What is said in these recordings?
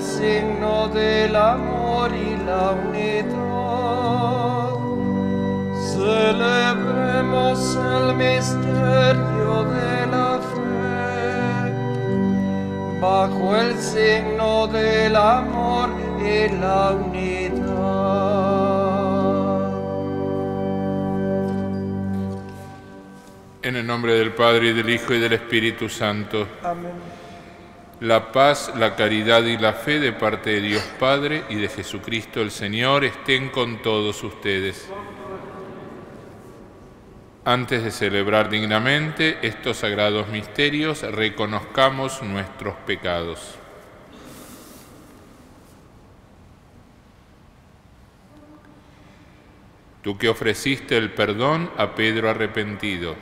signo del amor y la unidad. Celebremos el misterio de la fe bajo el signo del amor y la unidad. En el nombre del Padre y del Hijo y del Espíritu Santo. Amén. La paz, la caridad y la fe de parte de Dios Padre y de Jesucristo el Señor estén con todos ustedes. Antes de celebrar dignamente estos sagrados misterios, reconozcamos nuestros pecados. Tú que ofreciste el perdón a Pedro arrepentido,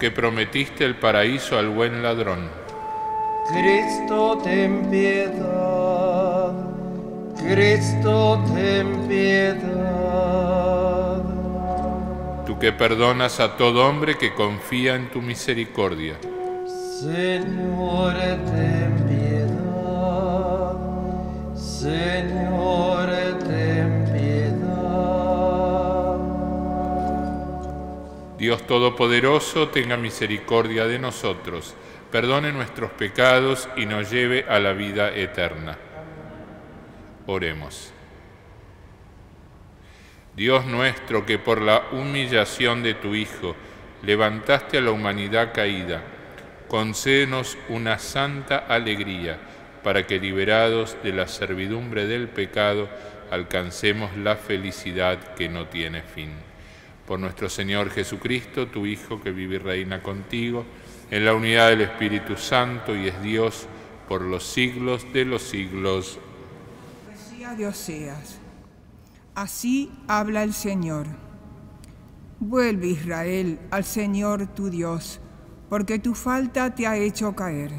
que prometiste el paraíso al buen ladrón. Cristo, ten piedad. Cristo, ten piedad. Tú que perdonas a todo hombre que confía en tu misericordia. Señor, ten piedad. Señor, Dios Todopoderoso, tenga misericordia de nosotros, perdone nuestros pecados y nos lleve a la vida eterna. Oremos. Dios nuestro, que por la humillación de tu Hijo levantaste a la humanidad caída, concédenos una santa alegría para que liberados de la servidumbre del pecado alcancemos la felicidad que no tiene fin por nuestro Señor Jesucristo, tu Hijo, que vive y reina contigo, en la unidad del Espíritu Santo y es Dios por los siglos de los siglos. De Oseas. Así habla el Señor. Vuelve Israel al Señor tu Dios, porque tu falta te ha hecho caer.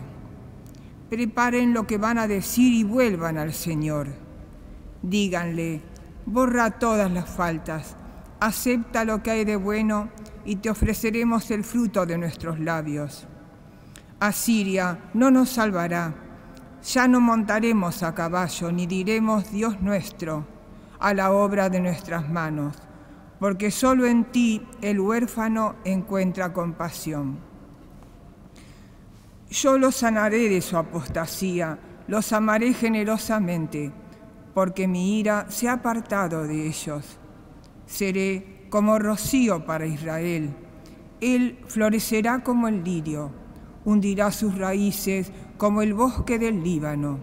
Preparen lo que van a decir y vuelvan al Señor. Díganle, borra todas las faltas acepta lo que hay de bueno y te ofreceremos el fruto de nuestros labios. Asiria no nos salvará, ya no montaremos a caballo ni diremos Dios nuestro a la obra de nuestras manos, porque solo en ti el huérfano encuentra compasión. Yo los sanaré de su apostasía, los amaré generosamente, porque mi ira se ha apartado de ellos Seré como rocío para Israel. Él florecerá como el lirio, hundirá sus raíces como el bosque del Líbano.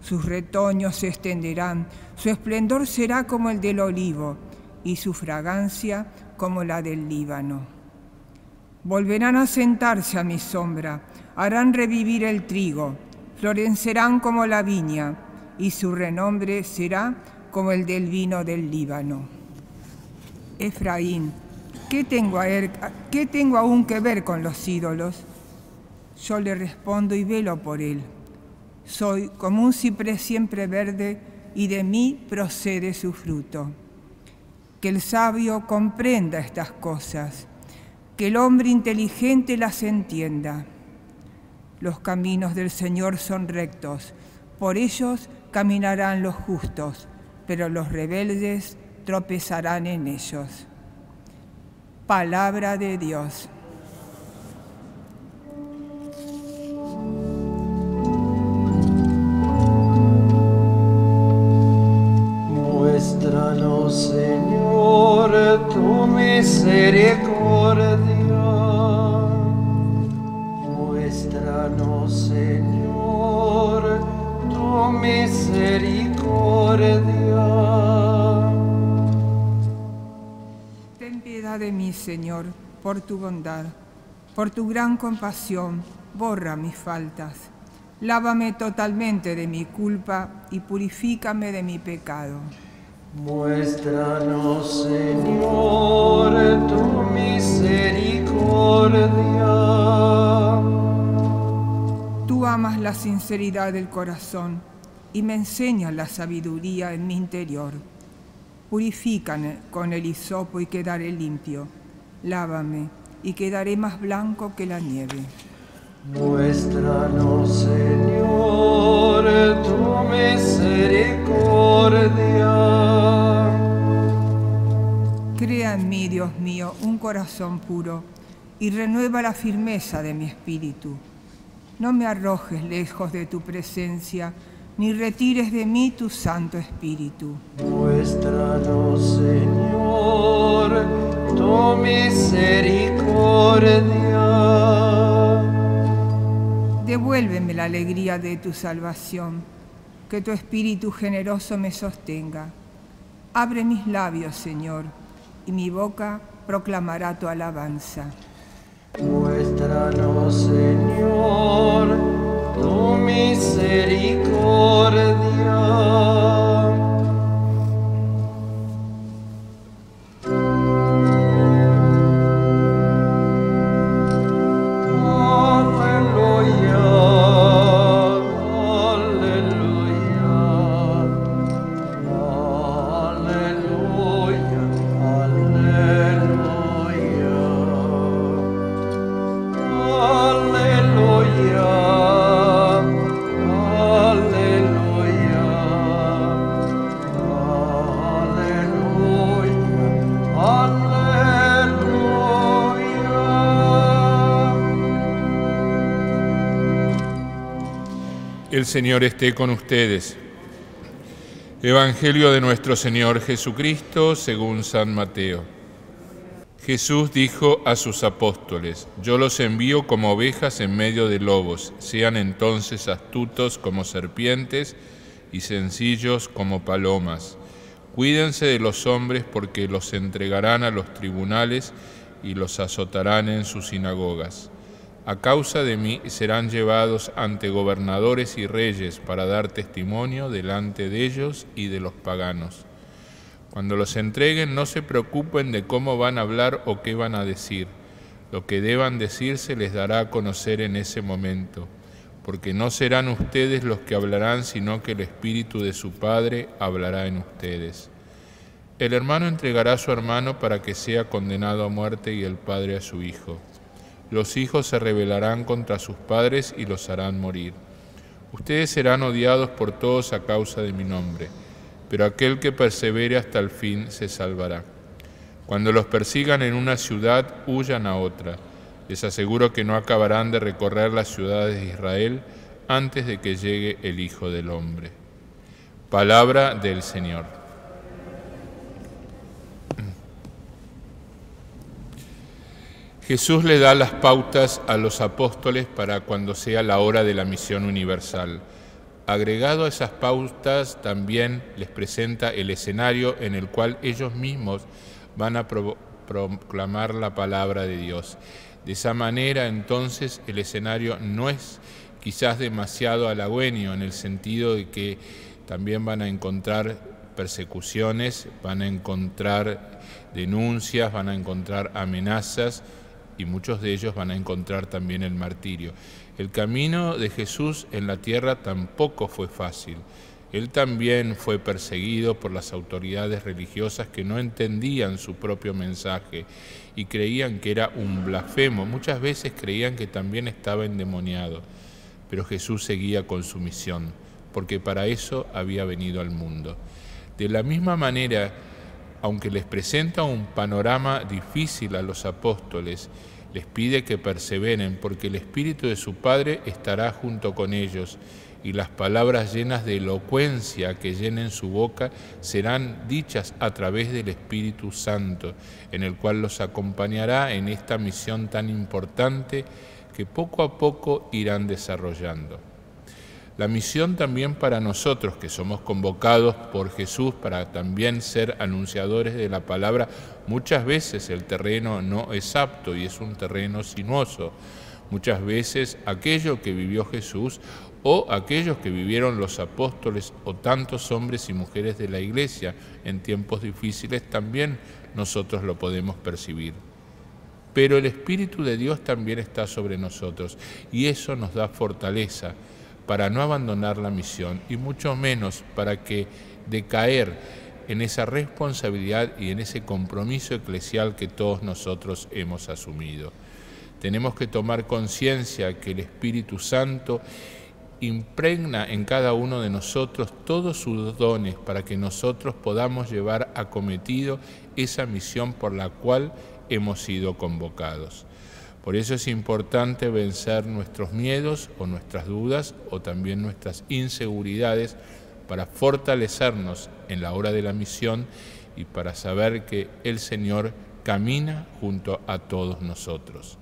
Sus retoños se extenderán, su esplendor será como el del olivo y su fragancia como la del Líbano. Volverán a sentarse a mi sombra, harán revivir el trigo, florecerán como la viña y su renombre será como el del vino del Líbano. Efraín, ¿qué tengo, ¿qué tengo aún que ver con los ídolos? Yo le respondo y velo por él. Soy como un ciprés siempre verde y de mí procede su fruto. Que el sabio comprenda estas cosas, que el hombre inteligente las entienda. Los caminos del Señor son rectos, por ellos caminarán los justos, pero los rebeldes tropezarán en ellos. Palabra de Dios. Muéstranos, Señor, tu misericordia. Muéstranos, Señor, tu misericordia. Señor, por tu bondad, por tu gran compasión, borra mis faltas. Lávame totalmente de mi culpa y purifícame de mi pecado. Muéstranos, Señor, tu misericordia. Tú amas la sinceridad del corazón y me enseñas la sabiduría en mi interior. Purifícame con el hisopo y quedaré limpio. Lávame y quedaré más blanco que la nieve. Muéstranos, Señor, tu misericordia. Crea en mí, Dios mío, un corazón puro y renueva la firmeza de mi espíritu. No me arrojes lejos de tu presencia, ni retires de mí tu Santo Espíritu. Muéstranos, Señor, tu misericordia. Devuélveme la alegría de tu salvación, que tu Espíritu generoso me sostenga. Abre mis labios, Señor, y mi boca proclamará tu alabanza. Muéstranos, Señor, tu misericordia. El Señor esté con ustedes. Evangelio de nuestro Señor Jesucristo según San Mateo. Jesús dijo a sus apóstoles, Yo los envío como ovejas en medio de lobos, sean entonces astutos como serpientes y sencillos como palomas. Cuídense de los hombres porque los entregarán a los tribunales y los azotarán en sus sinagogas. A causa de mí serán llevados ante gobernadores y reyes para dar testimonio delante de ellos y de los paganos. Cuando los entreguen no se preocupen de cómo van a hablar o qué van a decir. Lo que deban decir se les dará a conocer en ese momento, porque no serán ustedes los que hablarán, sino que el Espíritu de su Padre hablará en ustedes. El hermano entregará a su hermano para que sea condenado a muerte y el padre a su hijo. Los hijos se rebelarán contra sus padres y los harán morir. Ustedes serán odiados por todos a causa de mi nombre, pero aquel que persevere hasta el fin se salvará. Cuando los persigan en una ciudad, huyan a otra. Les aseguro que no acabarán de recorrer las ciudades de Israel antes de que llegue el Hijo del Hombre. Palabra del Señor. Jesús le da las pautas a los apóstoles para cuando sea la hora de la misión universal. Agregado a esas pautas también les presenta el escenario en el cual ellos mismos van a pro proclamar la palabra de Dios. De esa manera entonces el escenario no es quizás demasiado halagüeño en el sentido de que también van a encontrar persecuciones, van a encontrar denuncias, van a encontrar amenazas, y muchos de ellos van a encontrar también el martirio. El camino de Jesús en la tierra tampoco fue fácil. Él también fue perseguido por las autoridades religiosas que no entendían su propio mensaje y creían que era un blasfemo. Muchas veces creían que también estaba endemoniado. Pero Jesús seguía con su misión, porque para eso había venido al mundo. De la misma manera, aunque les presenta un panorama difícil a los apóstoles, les pide que perseveren porque el Espíritu de su Padre estará junto con ellos y las palabras llenas de elocuencia que llenen su boca serán dichas a través del Espíritu Santo, en el cual los acompañará en esta misión tan importante que poco a poco irán desarrollando. La misión también para nosotros que somos convocados por Jesús para también ser anunciadores de la palabra, muchas veces el terreno no es apto y es un terreno sinuoso. Muchas veces aquello que vivió Jesús o aquellos que vivieron los apóstoles o tantos hombres y mujeres de la iglesia en tiempos difíciles también nosotros lo podemos percibir. Pero el Espíritu de Dios también está sobre nosotros y eso nos da fortaleza para no abandonar la misión y mucho menos para que de caer en esa responsabilidad y en ese compromiso eclesial que todos nosotros hemos asumido. Tenemos que tomar conciencia que el Espíritu Santo impregna en cada uno de nosotros todos sus dones para que nosotros podamos llevar acometido esa misión por la cual hemos sido convocados. Por eso es importante vencer nuestros miedos o nuestras dudas o también nuestras inseguridades para fortalecernos en la hora de la misión y para saber que el Señor camina junto a todos nosotros.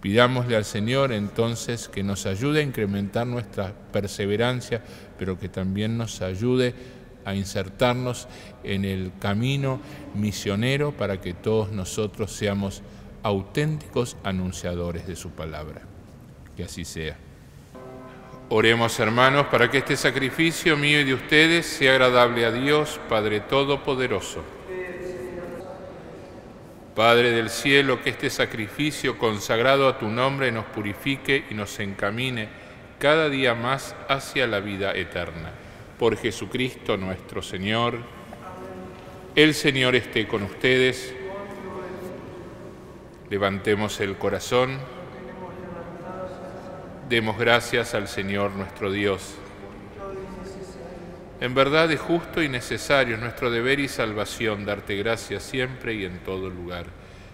Pidámosle al Señor entonces que nos ayude a incrementar nuestra perseverancia, pero que también nos ayude a insertarnos en el camino misionero para que todos nosotros seamos auténticos anunciadores de su palabra. Que así sea. Oremos hermanos para que este sacrificio mío y de ustedes sea agradable a Dios, Padre Todopoderoso. Padre del cielo, que este sacrificio consagrado a tu nombre nos purifique y nos encamine cada día más hacia la vida eterna. Por Jesucristo nuestro Señor. El Señor esté con ustedes. Levantemos el corazón. Demos gracias al Señor nuestro Dios. En verdad es justo y necesario nuestro deber y salvación darte gracias siempre y en todo lugar.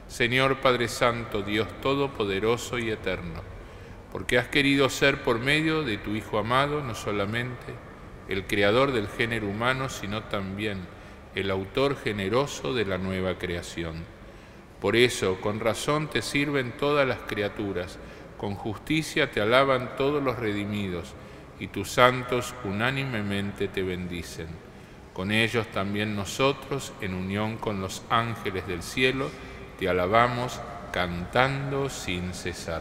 Señor Padre Santo, Dios Todopoderoso y Eterno, porque has querido ser por medio de tu Hijo amado no solamente el creador del género humano, sino también el autor generoso de la nueva creación. Por eso, con razón te sirven todas las criaturas, con justicia te alaban todos los redimidos, y tus santos unánimemente te bendicen. Con ellos también nosotros, en unión con los ángeles del cielo, te alabamos cantando sin cesar.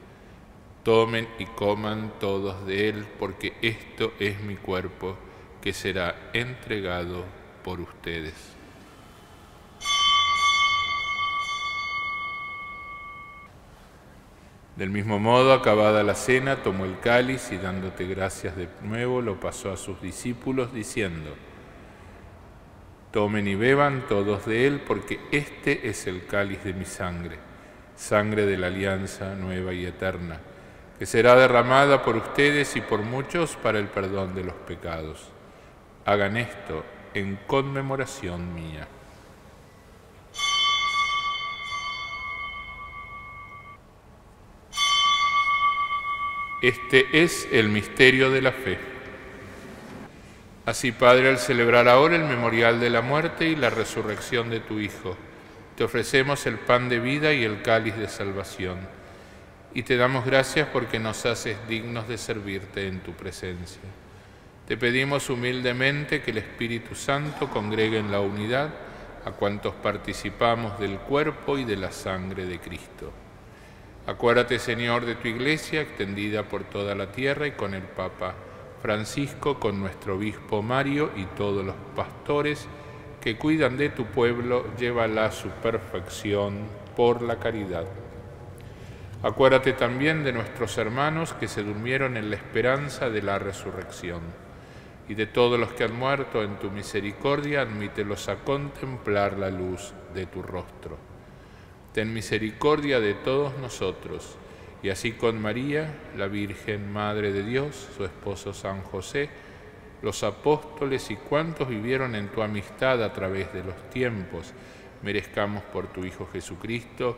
Tomen y coman todos de él, porque esto es mi cuerpo que será entregado por ustedes. Del mismo modo, acabada la cena, tomó el cáliz y dándote gracias de nuevo, lo pasó a sus discípulos diciendo, Tomen y beban todos de él, porque este es el cáliz de mi sangre, sangre de la alianza nueva y eterna, que será derramada por ustedes y por muchos para el perdón de los pecados. Hagan esto en conmemoración mía. Este es el misterio de la fe. Así, Padre, al celebrar ahora el memorial de la muerte y la resurrección de tu Hijo, te ofrecemos el pan de vida y el cáliz de salvación, y te damos gracias porque nos haces dignos de servirte en tu presencia. Te pedimos humildemente que el Espíritu Santo congregue en la unidad a cuantos participamos del cuerpo y de la sangre de Cristo. Acuérdate, Señor, de tu iglesia extendida por toda la tierra y con el Papa Francisco, con nuestro obispo Mario y todos los pastores que cuidan de tu pueblo, llévala a su perfección por la caridad. Acuérdate también de nuestros hermanos que se durmieron en la esperanza de la resurrección y de todos los que han muerto en tu misericordia, admítelos a contemplar la luz de tu rostro. Ten misericordia de todos nosotros, y así con María, la Virgen Madre de Dios, su esposo San José, los apóstoles y cuantos vivieron en tu amistad a través de los tiempos, merezcamos por tu Hijo Jesucristo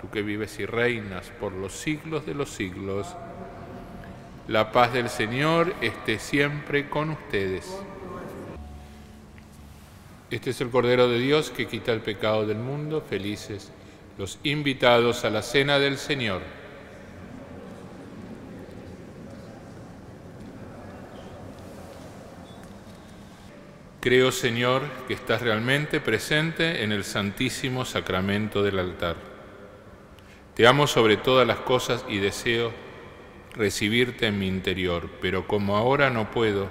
tú que vives y reinas por los siglos de los siglos. La paz del Señor esté siempre con ustedes. Este es el Cordero de Dios que quita el pecado del mundo. Felices los invitados a la cena del Señor. Creo, Señor, que estás realmente presente en el Santísimo Sacramento del altar. Te amo sobre todas las cosas y deseo recibirte en mi interior, pero como ahora no puedo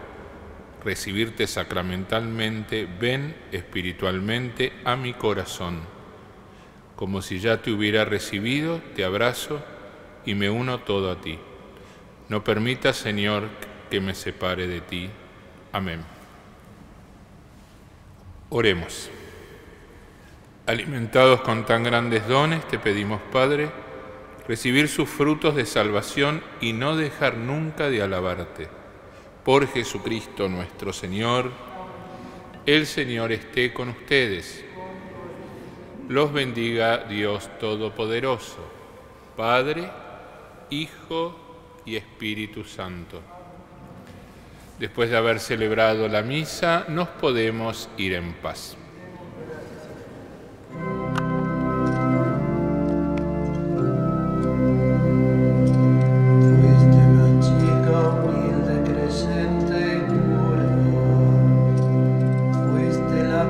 recibirte sacramentalmente, ven espiritualmente a mi corazón. Como si ya te hubiera recibido, te abrazo y me uno todo a ti. No permitas, Señor, que me separe de ti. Amén. Oremos. Alimentados con tan grandes dones, te pedimos, Padre, recibir sus frutos de salvación y no dejar nunca de alabarte. Por Jesucristo nuestro Señor, el Señor esté con ustedes. Los bendiga Dios Todopoderoso, Padre, Hijo y Espíritu Santo. Después de haber celebrado la misa, nos podemos ir en paz.